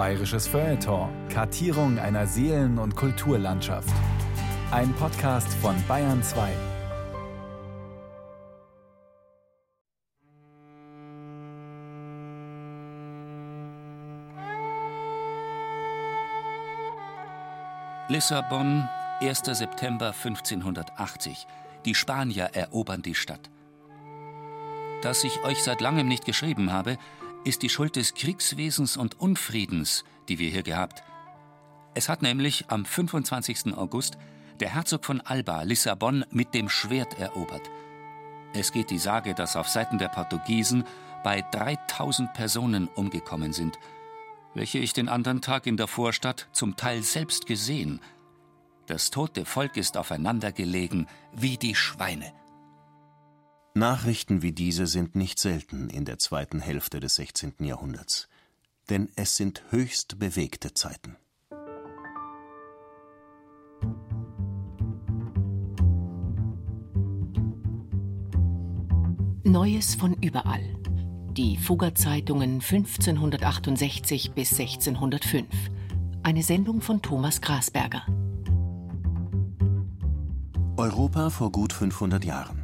Bayerisches Feuilleton. Kartierung einer Seelen- und Kulturlandschaft. Ein Podcast von Bayern 2. Lissabon, 1. September 1580. Die Spanier erobern die Stadt. Dass ich euch seit langem nicht geschrieben habe, ist die Schuld des Kriegswesens und Unfriedens, die wir hier gehabt. Es hat nämlich am 25. August der Herzog von Alba Lissabon mit dem Schwert erobert. Es geht die Sage, dass auf Seiten der Portugiesen bei 3000 Personen umgekommen sind, welche ich den anderen Tag in der Vorstadt zum Teil selbst gesehen. Das tote Volk ist aufeinander gelegen wie die Schweine. Nachrichten wie diese sind nicht selten in der zweiten Hälfte des 16. Jahrhunderts, denn es sind höchst bewegte Zeiten. Neues von überall. Die Fuggerzeitungen 1568 bis 1605. Eine Sendung von Thomas Grasberger. Europa vor gut 500 Jahren.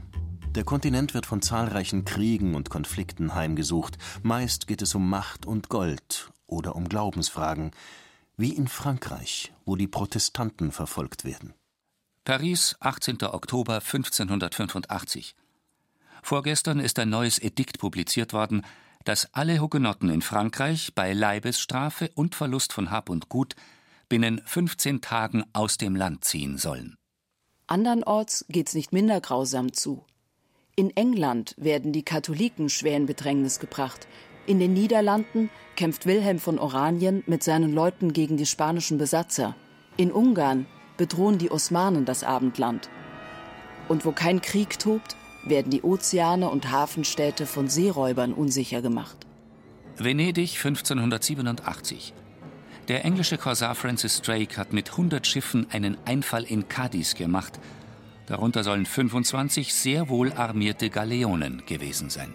Der Kontinent wird von zahlreichen Kriegen und Konflikten heimgesucht. Meist geht es um Macht und Gold oder um Glaubensfragen, wie in Frankreich, wo die Protestanten verfolgt werden. Paris, 18. Oktober 1585. Vorgestern ist ein neues Edikt publiziert worden, dass alle Hugenotten in Frankreich bei Leibesstrafe und Verlust von Hab und Gut binnen 15 Tagen aus dem Land ziehen sollen. Andernorts geht's nicht minder grausam zu. In England werden die Katholiken schwer in Bedrängnis gebracht. In den Niederlanden kämpft Wilhelm von Oranien mit seinen Leuten gegen die spanischen Besatzer. In Ungarn bedrohen die Osmanen das Abendland. Und wo kein Krieg tobt, werden die Ozeane und Hafenstädte von Seeräubern unsicher gemacht. Venedig 1587. Der englische Korsar Francis Drake hat mit 100 Schiffen einen Einfall in Cadiz gemacht. Darunter sollen 25 sehr wohl armierte Galeonen gewesen sein.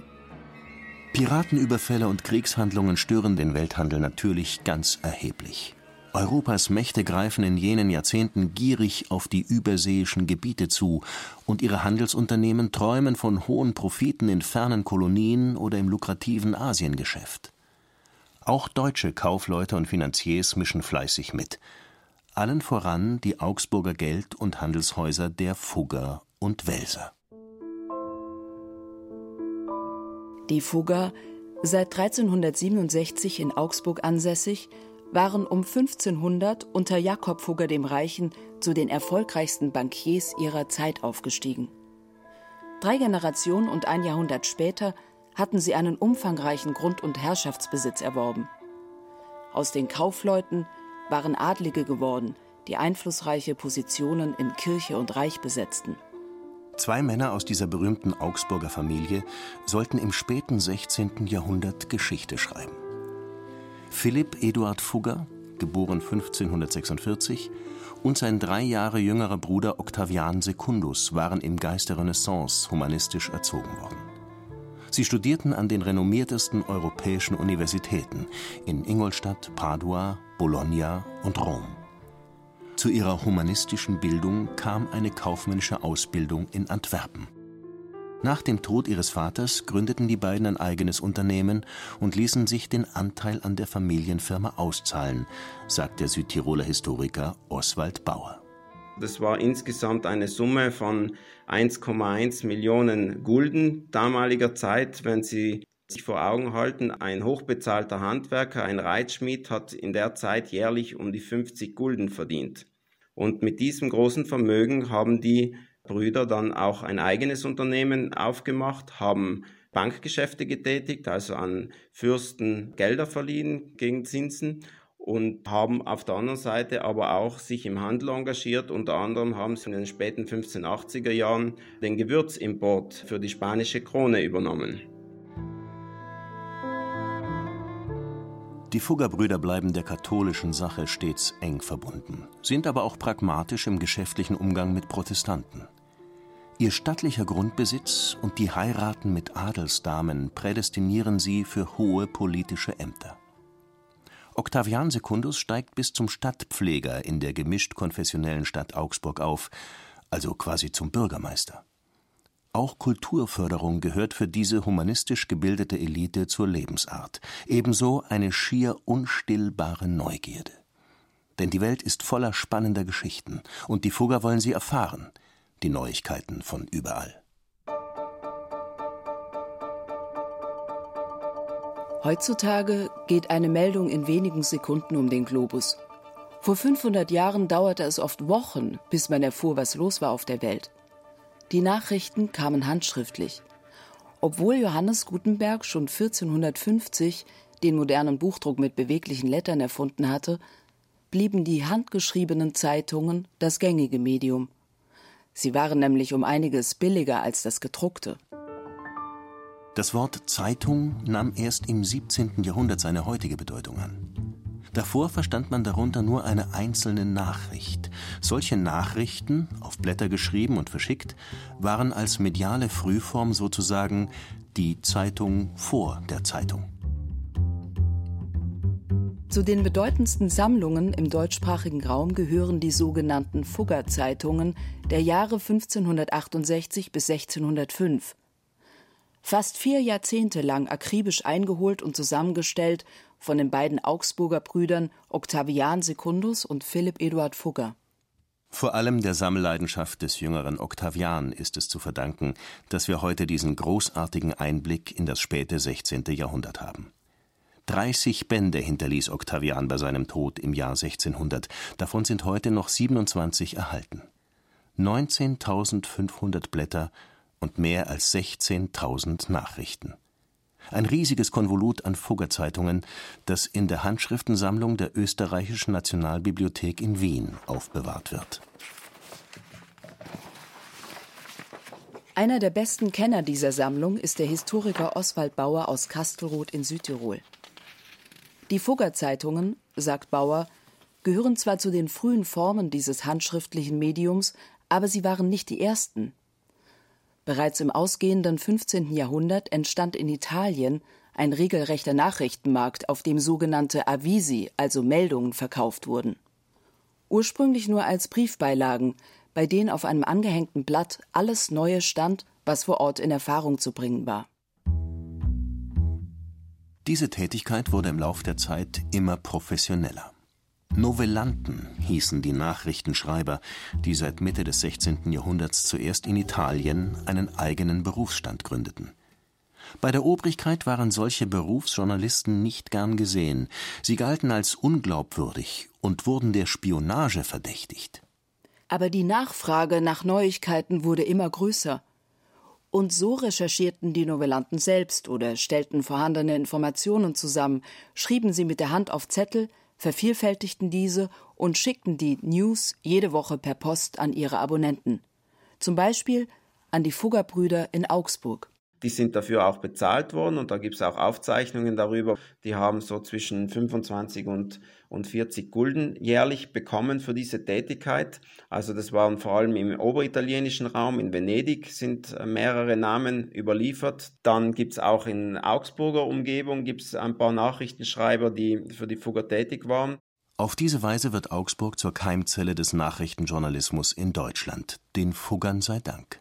Piratenüberfälle und Kriegshandlungen stören den Welthandel natürlich ganz erheblich. Europas Mächte greifen in jenen Jahrzehnten gierig auf die überseeischen Gebiete zu, und ihre Handelsunternehmen träumen von hohen Profiten in fernen Kolonien oder im lukrativen Asiengeschäft. Auch deutsche Kaufleute und Finanziers mischen fleißig mit. Allen voran die Augsburger Geld- und Handelshäuser der Fugger und Welser. Die Fugger, seit 1367 in Augsburg ansässig, waren um 1500 unter Jakob Fugger dem Reichen zu den erfolgreichsten Bankiers ihrer Zeit aufgestiegen. Drei Generationen und ein Jahrhundert später hatten sie einen umfangreichen Grund- und Herrschaftsbesitz erworben. Aus den Kaufleuten waren Adlige geworden, die einflussreiche Positionen in Kirche und Reich besetzten. Zwei Männer aus dieser berühmten Augsburger Familie sollten im späten 16. Jahrhundert Geschichte schreiben. Philipp Eduard Fugger, geboren 1546, und sein drei Jahre jüngerer Bruder Octavian Secundus waren im Geist der Renaissance humanistisch erzogen worden. Sie studierten an den renommiertesten europäischen Universitäten in Ingolstadt, Padua, Bologna und Rom. Zu ihrer humanistischen Bildung kam eine kaufmännische Ausbildung in Antwerpen. Nach dem Tod ihres Vaters gründeten die beiden ein eigenes Unternehmen und ließen sich den Anteil an der Familienfirma auszahlen, sagt der Südtiroler Historiker Oswald Bauer. Das war insgesamt eine Summe von 1,1 Millionen Gulden damaliger Zeit. Wenn Sie sich vor Augen halten, ein hochbezahlter Handwerker, ein Reitschmied hat in der Zeit jährlich um die 50 Gulden verdient. Und mit diesem großen Vermögen haben die Brüder dann auch ein eigenes Unternehmen aufgemacht, haben Bankgeschäfte getätigt, also an Fürsten Gelder verliehen gegen Zinsen und haben auf der anderen Seite aber auch sich im Handel engagiert. Unter anderem haben sie in den späten 1580er Jahren den Gewürzimport für die spanische Krone übernommen. Die Fuggerbrüder bleiben der katholischen Sache stets eng verbunden, sind aber auch pragmatisch im geschäftlichen Umgang mit Protestanten. Ihr stattlicher Grundbesitz und die Heiraten mit Adelsdamen prädestinieren sie für hohe politische Ämter. Octavian Secundus steigt bis zum Stadtpfleger in der gemischt konfessionellen Stadt Augsburg auf, also quasi zum Bürgermeister. Auch Kulturförderung gehört für diese humanistisch gebildete Elite zur Lebensart, ebenso eine schier unstillbare Neugierde. Denn die Welt ist voller spannender Geschichten, und die Fugger wollen sie erfahren, die Neuigkeiten von überall. Heutzutage geht eine Meldung in wenigen Sekunden um den Globus. Vor 500 Jahren dauerte es oft Wochen, bis man erfuhr, was los war auf der Welt. Die Nachrichten kamen handschriftlich. Obwohl Johannes Gutenberg schon 1450 den modernen Buchdruck mit beweglichen Lettern erfunden hatte, blieben die handgeschriebenen Zeitungen das gängige Medium. Sie waren nämlich um einiges billiger als das gedruckte. Das Wort Zeitung nahm erst im 17. Jahrhundert seine heutige Bedeutung an. Davor verstand man darunter nur eine einzelne Nachricht. Solche Nachrichten, auf Blätter geschrieben und verschickt, waren als mediale Frühform sozusagen die Zeitung vor der Zeitung. Zu den bedeutendsten Sammlungen im deutschsprachigen Raum gehören die sogenannten Fugger-Zeitungen der Jahre 1568 bis 1605 fast vier Jahrzehnte lang akribisch eingeholt und zusammengestellt von den beiden Augsburger Brüdern Octavian Secundus und Philipp Eduard Fugger. Vor allem der Sammelleidenschaft des jüngeren Octavian ist es zu verdanken, dass wir heute diesen großartigen Einblick in das späte 16. Jahrhundert haben. 30 Bände hinterließ Octavian bei seinem Tod im Jahr 1600, davon sind heute noch 27 erhalten. 19.500 Blätter und mehr als 16.000 Nachrichten. Ein riesiges Konvolut an Fuggerzeitungen, das in der Handschriftensammlung der Österreichischen Nationalbibliothek in Wien aufbewahrt wird. Einer der besten Kenner dieser Sammlung ist der Historiker Oswald Bauer aus Kastelroth in Südtirol. Die Fuggerzeitungen, sagt Bauer, gehören zwar zu den frühen Formen dieses handschriftlichen Mediums, aber sie waren nicht die ersten. Bereits im ausgehenden 15. Jahrhundert entstand in Italien ein regelrechter Nachrichtenmarkt, auf dem sogenannte Avisi, also Meldungen, verkauft wurden. Ursprünglich nur als Briefbeilagen, bei denen auf einem angehängten Blatt alles Neue stand, was vor Ort in Erfahrung zu bringen war. Diese Tätigkeit wurde im Lauf der Zeit immer professioneller. Novellanten hießen die Nachrichtenschreiber, die seit Mitte des 16. Jahrhunderts zuerst in Italien einen eigenen Berufsstand gründeten. Bei der Obrigkeit waren solche Berufsjournalisten nicht gern gesehen. Sie galten als unglaubwürdig und wurden der Spionage verdächtigt. Aber die Nachfrage nach Neuigkeiten wurde immer größer. Und so recherchierten die Novellanten selbst oder stellten vorhandene Informationen zusammen, schrieben sie mit der Hand auf Zettel, vervielfältigten diese und schickten die News jede Woche per Post an ihre Abonnenten. Zum Beispiel an die Fuggerbrüder in Augsburg. Die sind dafür auch bezahlt worden und da gibt es auch Aufzeichnungen darüber. Die haben so zwischen 25 und, und 40 Gulden jährlich bekommen für diese Tätigkeit. Also das waren vor allem im oberitalienischen Raum, in Venedig sind äh, mehrere Namen überliefert. Dann gibt es auch in Augsburger Umgebung gibt's ein paar Nachrichtenschreiber, die für die Fugger tätig waren. Auf diese Weise wird Augsburg zur Keimzelle des Nachrichtenjournalismus in Deutschland. Den Fuggern sei Dank.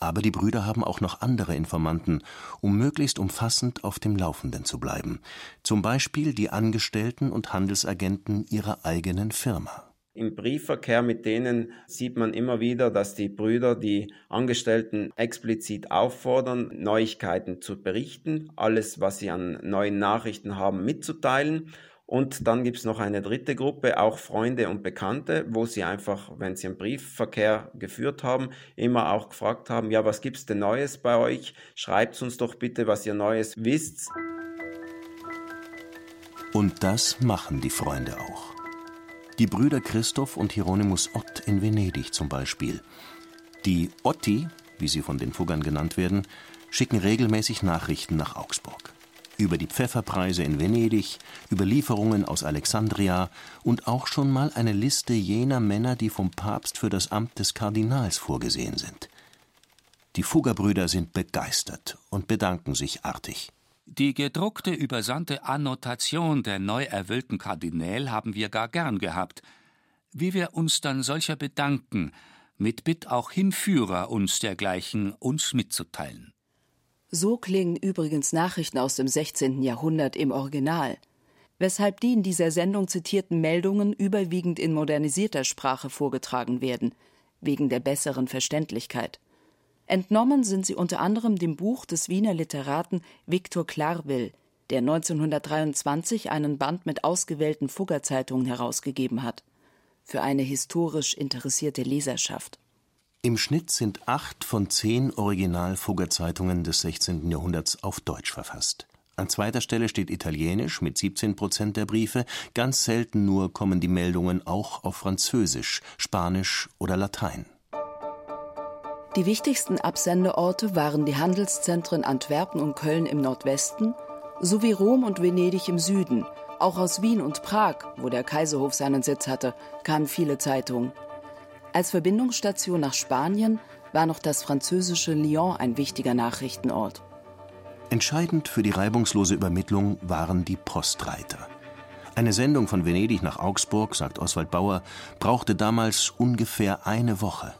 Aber die Brüder haben auch noch andere Informanten, um möglichst umfassend auf dem Laufenden zu bleiben. Zum Beispiel die Angestellten und Handelsagenten ihrer eigenen Firma. Im Briefverkehr mit denen sieht man immer wieder, dass die Brüder die Angestellten explizit auffordern, Neuigkeiten zu berichten, alles, was sie an neuen Nachrichten haben, mitzuteilen und dann gibt es noch eine dritte Gruppe, auch Freunde und Bekannte, wo sie einfach, wenn sie einen Briefverkehr geführt haben, immer auch gefragt haben, ja, was gibt's denn Neues bei euch? Schreibt uns doch bitte, was ihr Neues wisst. Und das machen die Freunde auch. Die Brüder Christoph und Hieronymus Ott in Venedig zum Beispiel. Die Otti, wie sie von den Fuggern genannt werden, schicken regelmäßig Nachrichten nach Augsburg über die Pfefferpreise in Venedig, über Lieferungen aus Alexandria und auch schon mal eine Liste jener Männer, die vom Papst für das Amt des Kardinals vorgesehen sind. Die Fuggerbrüder sind begeistert und bedanken sich artig. Die gedruckte, übersandte Annotation der neu erwählten Kardinäl haben wir gar gern gehabt. Wie wir uns dann solcher bedanken, mit Bitt auch Hinführer uns dergleichen uns mitzuteilen. So klingen übrigens Nachrichten aus dem 16. Jahrhundert im Original, weshalb die in dieser Sendung zitierten Meldungen überwiegend in modernisierter Sprache vorgetragen werden, wegen der besseren Verständlichkeit. Entnommen sind sie unter anderem dem Buch des Wiener Literaten Viktor Klarwill, der 1923 einen Band mit ausgewählten Fuggerzeitungen herausgegeben hat, für eine historisch interessierte Leserschaft. Im Schnitt sind acht von zehn Original-Fuggerzeitungen des 16. Jahrhunderts auf Deutsch verfasst. An zweiter Stelle steht Italienisch mit 17 Prozent der Briefe, ganz selten nur kommen die Meldungen auch auf Französisch, Spanisch oder Latein. Die wichtigsten Absendeorte waren die Handelszentren Antwerpen und Köln im Nordwesten sowie Rom und Venedig im Süden. Auch aus Wien und Prag, wo der Kaiserhof seinen Sitz hatte, kamen viele Zeitungen. Als Verbindungsstation nach Spanien war noch das französische Lyon ein wichtiger Nachrichtenort. Entscheidend für die reibungslose Übermittlung waren die Postreiter. Eine Sendung von Venedig nach Augsburg, sagt Oswald Bauer, brauchte damals ungefähr eine Woche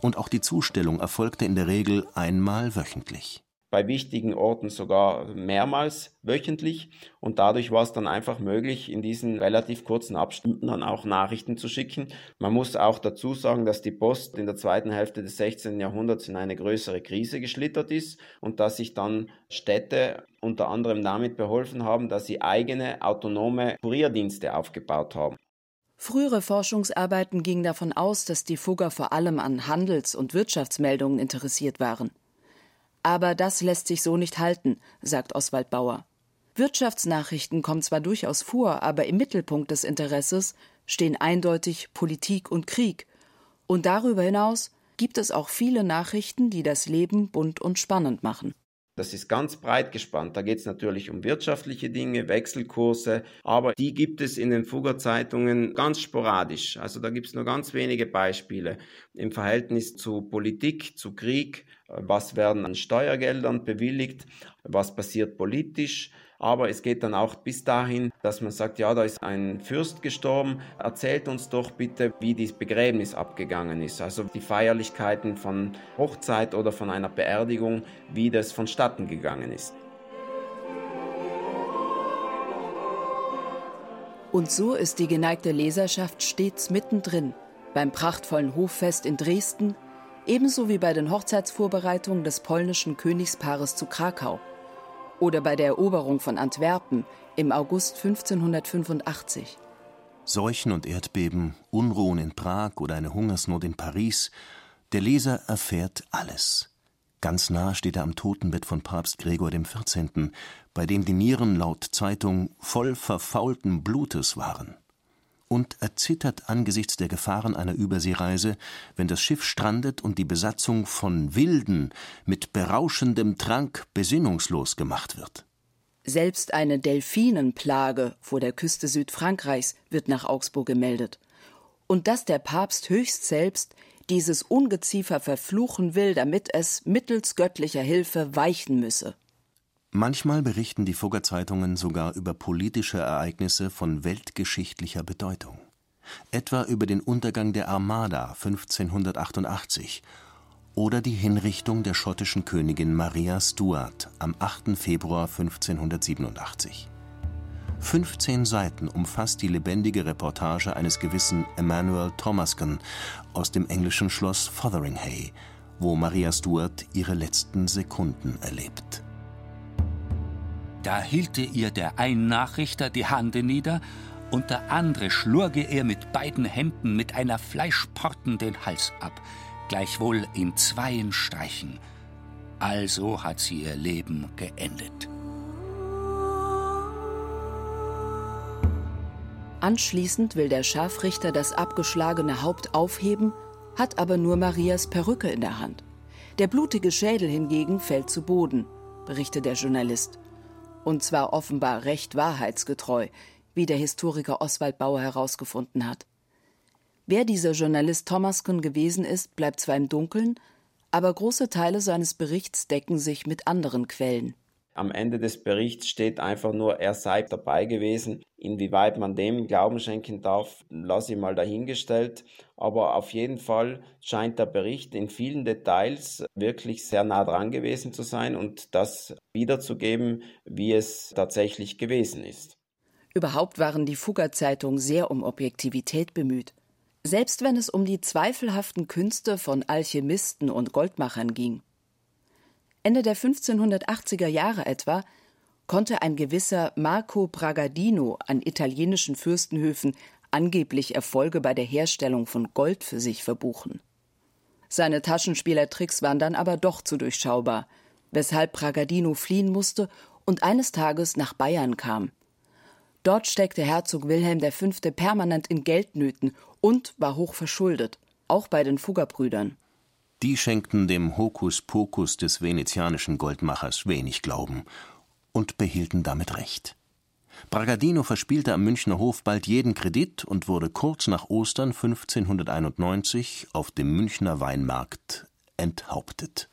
und auch die Zustellung erfolgte in der Regel einmal wöchentlich. Bei wichtigen Orten sogar mehrmals wöchentlich und dadurch war es dann einfach möglich, in diesen relativ kurzen Abständen dann auch Nachrichten zu schicken. Man muss auch dazu sagen, dass die Post in der zweiten Hälfte des 16. Jahrhunderts in eine größere Krise geschlittert ist und dass sich dann Städte unter anderem damit beholfen haben, dass sie eigene autonome Kurierdienste aufgebaut haben. Frühere Forschungsarbeiten gingen davon aus, dass die Fugger vor allem an Handels- und Wirtschaftsmeldungen interessiert waren. Aber das lässt sich so nicht halten, sagt Oswald Bauer. Wirtschaftsnachrichten kommen zwar durchaus vor, aber im Mittelpunkt des Interesses stehen eindeutig Politik und Krieg. Und darüber hinaus gibt es auch viele Nachrichten, die das Leben bunt und spannend machen. Das ist ganz breit gespannt. Da geht es natürlich um wirtschaftliche Dinge, Wechselkurse, aber die gibt es in den Fuggerzeitungen ganz sporadisch. Also da gibt es nur ganz wenige Beispiele im Verhältnis zu Politik, zu Krieg. Was werden an Steuergeldern bewilligt? Was passiert politisch? Aber es geht dann auch bis dahin, dass man sagt, ja, da ist ein Fürst gestorben, erzählt uns doch bitte, wie das Begräbnis abgegangen ist. Also die Feierlichkeiten von Hochzeit oder von einer Beerdigung, wie das vonstatten gegangen ist. Und so ist die geneigte Leserschaft stets mittendrin, beim prachtvollen Hoffest in Dresden, ebenso wie bei den Hochzeitsvorbereitungen des polnischen Königspaares zu Krakau oder bei der Eroberung von Antwerpen im August 1585. Seuchen und Erdbeben, Unruhen in Prag oder eine Hungersnot in Paris, der Leser erfährt alles. Ganz nah steht er am Totenbett von Papst Gregor XIV., bei dem die Nieren laut Zeitung voll verfaulten Blutes waren und erzittert angesichts der Gefahren einer Überseereise, wenn das Schiff strandet und die Besatzung von Wilden mit berauschendem Trank besinnungslos gemacht wird. Selbst eine Delfinenplage vor der Küste Südfrankreichs wird nach Augsburg gemeldet. Und dass der Papst höchst selbst dieses Ungeziefer verfluchen will, damit es mittels göttlicher Hilfe weichen müsse. Manchmal berichten die Fugger-Zeitungen sogar über politische Ereignisse von weltgeschichtlicher Bedeutung. Etwa über den Untergang der Armada 1588 oder die Hinrichtung der schottischen Königin Maria Stuart am 8. Februar 1587. 15 Seiten umfasst die lebendige Reportage eines gewissen Emmanuel Thomasken aus dem englischen Schloss Fotheringhay, wo Maria Stuart ihre letzten Sekunden erlebt. Da hielte ihr der ein Nachrichter die Hande nieder, und der andere schlurge er mit beiden Händen mit einer Fleischporten den Hals ab, gleichwohl in zweien Streichen. Also hat sie ihr Leben geendet. Anschließend will der Scharfrichter das abgeschlagene Haupt aufheben, hat aber nur Marias Perücke in der Hand. Der blutige Schädel hingegen fällt zu Boden, berichtet der Journalist und zwar offenbar recht wahrheitsgetreu, wie der Historiker Oswald Bauer herausgefunden hat. Wer dieser Journalist Thomasken gewesen ist, bleibt zwar im Dunkeln, aber große Teile seines Berichts decken sich mit anderen Quellen. Am Ende des Berichts steht einfach nur, er sei dabei gewesen. Inwieweit man dem Glauben schenken darf, lasse ich mal dahingestellt. Aber auf jeden Fall scheint der Bericht in vielen Details wirklich sehr nah dran gewesen zu sein und das wiederzugeben, wie es tatsächlich gewesen ist. Überhaupt waren die Fugger-Zeitungen sehr um Objektivität bemüht. Selbst wenn es um die zweifelhaften Künste von Alchemisten und Goldmachern ging. Ende der 1580er Jahre etwa konnte ein gewisser Marco Bragadino an italienischen Fürstenhöfen angeblich Erfolge bei der Herstellung von Gold für sich verbuchen. Seine Taschenspielertricks waren dann aber doch zu durchschaubar, weshalb Bragadino fliehen musste und eines Tages nach Bayern kam. Dort steckte Herzog Wilhelm V. permanent in Geldnöten und war hoch verschuldet, auch bei den Fuggerbrüdern. Die schenkten dem Hokuspokus des venezianischen Goldmachers wenig Glauben und behielten damit Recht. Bragadino verspielte am Münchner Hof bald jeden Kredit und wurde kurz nach Ostern 1591 auf dem Münchner Weinmarkt enthauptet.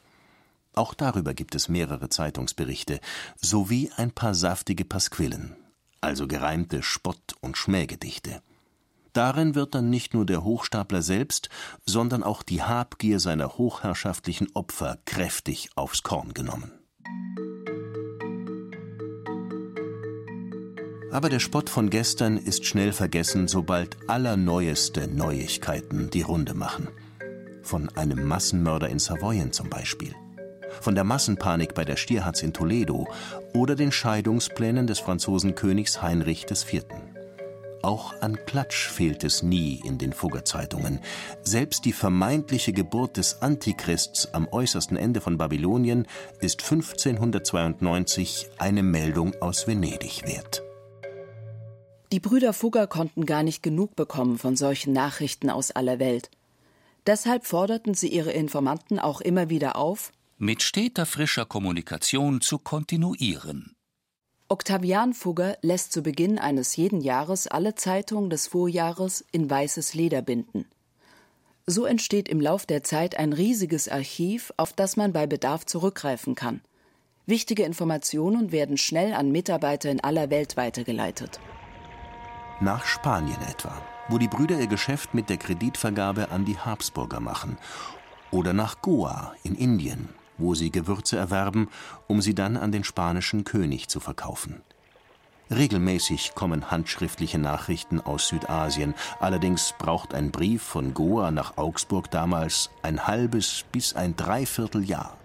Auch darüber gibt es mehrere Zeitungsberichte sowie ein paar saftige Pasquillen also gereimte Spott- und Schmähgedichte. Darin wird dann nicht nur der Hochstapler selbst, sondern auch die Habgier seiner hochherrschaftlichen Opfer kräftig aufs Korn genommen. Aber der Spott von gestern ist schnell vergessen, sobald allerneueste Neuigkeiten die Runde machen. Von einem Massenmörder in Savoyen zum Beispiel von der Massenpanik bei der Stierhatz in Toledo oder den Scheidungsplänen des Franzosenkönigs Heinrich IV. Auch an Klatsch fehlt es nie in den Fuggerzeitungen. Selbst die vermeintliche Geburt des Antichrists am äußersten Ende von Babylonien ist 1592 eine Meldung aus Venedig wert. Die Brüder Fugger konnten gar nicht genug bekommen von solchen Nachrichten aus aller Welt. Deshalb forderten sie ihre Informanten auch immer wieder auf, mit steter frischer Kommunikation zu kontinuieren. Octavian Fugger lässt zu Beginn eines jeden Jahres alle Zeitungen des Vorjahres in weißes Leder binden. So entsteht im Lauf der Zeit ein riesiges Archiv, auf das man bei Bedarf zurückgreifen kann. Wichtige Informationen werden schnell an Mitarbeiter in aller Welt weitergeleitet. Nach Spanien etwa, wo die Brüder ihr Geschäft mit der Kreditvergabe an die Habsburger machen. Oder nach Goa in Indien, wo sie Gewürze erwerben, um sie dann an den spanischen König zu verkaufen. Regelmäßig kommen handschriftliche Nachrichten aus Südasien, allerdings braucht ein Brief von Goa nach Augsburg damals ein halbes bis ein Dreivierteljahr.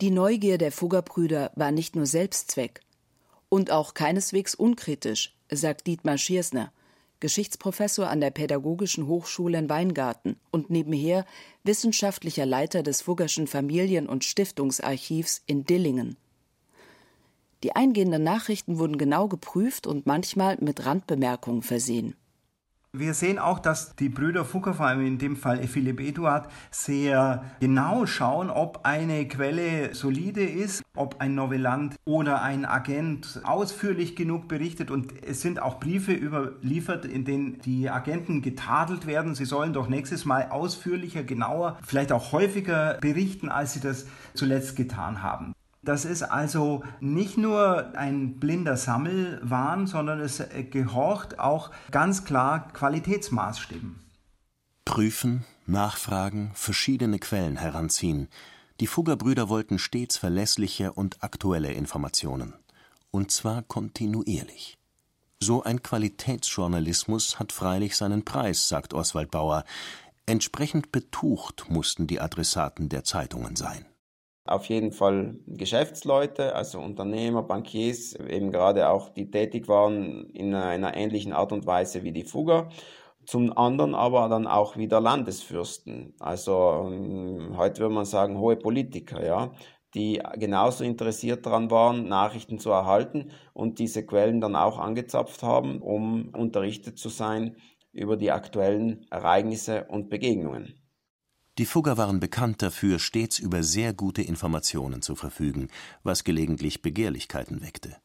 Die Neugier der Fuggerbrüder war nicht nur Selbstzweck und auch keineswegs unkritisch, sagt Dietmar Schiersner. Geschichtsprofessor an der Pädagogischen Hochschule in Weingarten und nebenher wissenschaftlicher Leiter des Fuggerschen Familien- und Stiftungsarchivs in Dillingen. Die eingehenden Nachrichten wurden genau geprüft und manchmal mit Randbemerkungen versehen. Wir sehen auch, dass die Brüder Fugger, vor allem in dem Fall Philipp Eduard, sehr genau schauen, ob eine Quelle solide ist, ob ein Novellant oder ein Agent ausführlich genug berichtet. Und es sind auch Briefe überliefert, in denen die Agenten getadelt werden. Sie sollen doch nächstes Mal ausführlicher, genauer, vielleicht auch häufiger berichten, als sie das zuletzt getan haben. Das ist also nicht nur ein blinder Sammelwahn, sondern es gehorcht auch ganz klar Qualitätsmaßstäben. Prüfen, nachfragen, verschiedene Quellen heranziehen. Die Fuggerbrüder wollten stets verlässliche und aktuelle Informationen. Und zwar kontinuierlich. So ein Qualitätsjournalismus hat freilich seinen Preis, sagt Oswald Bauer. Entsprechend betucht mussten die Adressaten der Zeitungen sein auf jeden Fall Geschäftsleute, also Unternehmer, Bankiers, eben gerade auch, die tätig waren in einer ähnlichen Art und Weise wie die Fugger. Zum anderen aber dann auch wieder Landesfürsten, also ähm, heute würde man sagen hohe Politiker, ja, die genauso interessiert daran waren, Nachrichten zu erhalten und diese Quellen dann auch angezapft haben, um unterrichtet zu sein über die aktuellen Ereignisse und Begegnungen. Die Fugger waren bekannt dafür, stets über sehr gute Informationen zu verfügen, was gelegentlich Begehrlichkeiten weckte.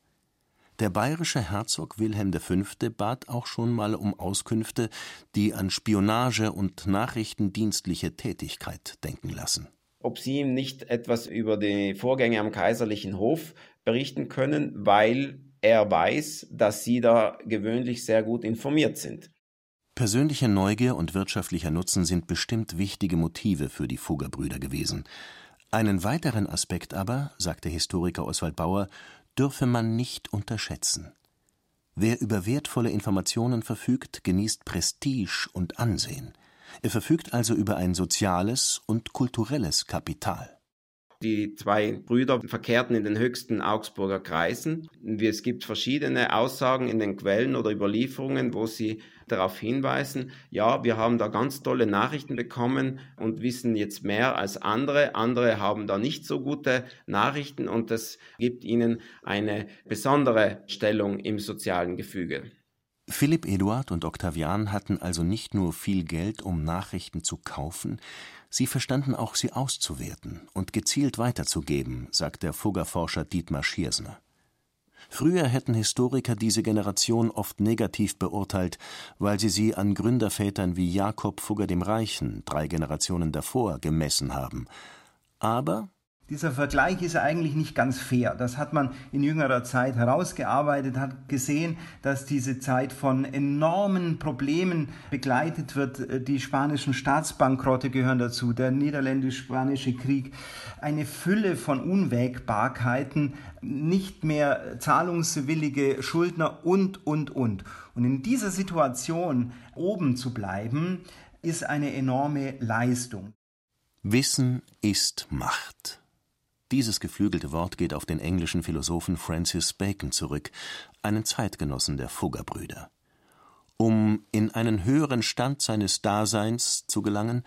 Der bayerische Herzog Wilhelm V. bat auch schon mal um Auskünfte, die an Spionage und nachrichtendienstliche Tätigkeit denken lassen. ob sie ihm nicht etwas über die Vorgänge am kaiserlichen Hof berichten können, weil er weiß, dass sie da gewöhnlich sehr gut informiert sind. Persönliche Neugier und wirtschaftlicher Nutzen sind bestimmt wichtige Motive für die Fuggerbrüder gewesen. Einen weiteren Aspekt aber, sagt der Historiker Oswald Bauer, dürfe man nicht unterschätzen. Wer über wertvolle Informationen verfügt, genießt Prestige und Ansehen. Er verfügt also über ein soziales und kulturelles Kapital. Die zwei Brüder verkehrten in den höchsten Augsburger Kreisen. Es gibt verschiedene Aussagen in den Quellen oder Überlieferungen, wo sie darauf hinweisen, ja, wir haben da ganz tolle Nachrichten bekommen und wissen jetzt mehr als andere. Andere haben da nicht so gute Nachrichten und das gibt ihnen eine besondere Stellung im sozialen Gefüge. Philipp Eduard und Octavian hatten also nicht nur viel Geld, um Nachrichten zu kaufen, sie verstanden auch, sie auszuwerten und gezielt weiterzugeben, sagt der Fuggerforscher Dietmar Schiersner. Früher hätten Historiker diese Generation oft negativ beurteilt, weil sie sie an Gründervätern wie Jakob Fugger dem Reichen, drei Generationen davor, gemessen haben. Aber dieser Vergleich ist eigentlich nicht ganz fair. Das hat man in jüngerer Zeit herausgearbeitet, hat gesehen, dass diese Zeit von enormen Problemen begleitet wird. Die spanischen Staatsbankrotte gehören dazu, der niederländisch-spanische Krieg, eine Fülle von Unwägbarkeiten, nicht mehr zahlungswillige Schuldner und, und, und. Und in dieser Situation oben zu bleiben, ist eine enorme Leistung. Wissen ist Macht. Dieses geflügelte Wort geht auf den englischen Philosophen Francis Bacon zurück, einen Zeitgenossen der Fuggerbrüder. Um in einen höheren Stand seines Daseins zu gelangen,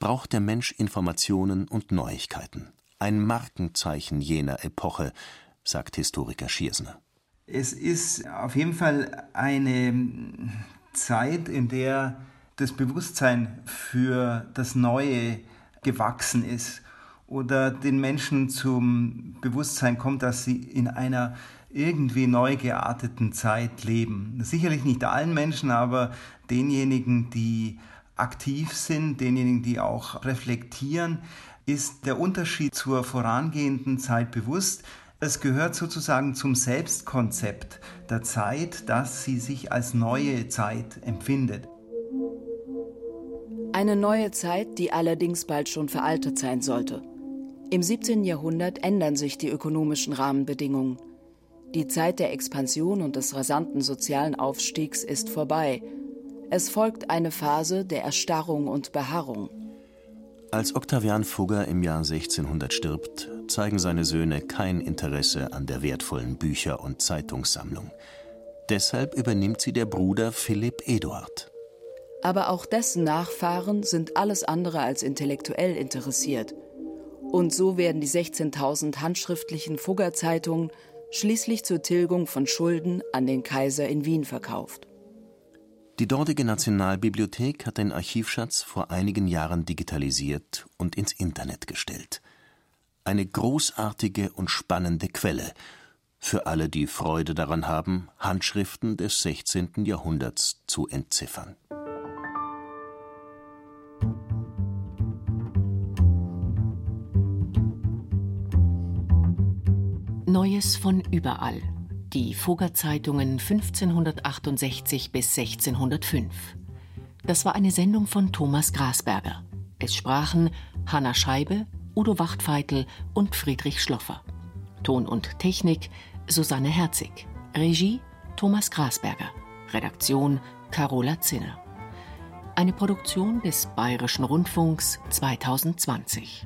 braucht der Mensch Informationen und Neuigkeiten. Ein Markenzeichen jener Epoche, sagt Historiker Schiersner. Es ist auf jeden Fall eine Zeit, in der das Bewusstsein für das Neue gewachsen ist oder den Menschen zum Bewusstsein kommt, dass sie in einer irgendwie neu gearteten Zeit leben. Sicherlich nicht allen Menschen, aber denjenigen, die aktiv sind, denjenigen, die auch reflektieren, ist der Unterschied zur vorangehenden Zeit bewusst. Es gehört sozusagen zum Selbstkonzept der Zeit, dass sie sich als neue Zeit empfindet. Eine neue Zeit, die allerdings bald schon veraltet sein sollte. Im 17. Jahrhundert ändern sich die ökonomischen Rahmenbedingungen. Die Zeit der Expansion und des rasanten sozialen Aufstiegs ist vorbei. Es folgt eine Phase der Erstarrung und Beharrung. Als Octavian Fugger im Jahr 1600 stirbt, zeigen seine Söhne kein Interesse an der wertvollen Bücher- und Zeitungssammlung. Deshalb übernimmt sie der Bruder Philipp Eduard. Aber auch dessen Nachfahren sind alles andere als intellektuell interessiert. Und so werden die 16.000 handschriftlichen Fugger-Zeitungen schließlich zur Tilgung von Schulden an den Kaiser in Wien verkauft. Die dortige Nationalbibliothek hat den Archivschatz vor einigen Jahren digitalisiert und ins Internet gestellt. Eine großartige und spannende Quelle für alle, die Freude daran haben, Handschriften des 16. Jahrhunderts zu entziffern. Neues von überall. Die Fugger-Zeitungen 1568 bis 1605. Das war eine Sendung von Thomas Grasberger. Es sprachen Hanna Scheibe, Udo Wachtfeitel und Friedrich Schloffer. Ton und Technik Susanne Herzig. Regie Thomas Grasberger. Redaktion Carola Zinner. Eine Produktion des Bayerischen Rundfunks 2020.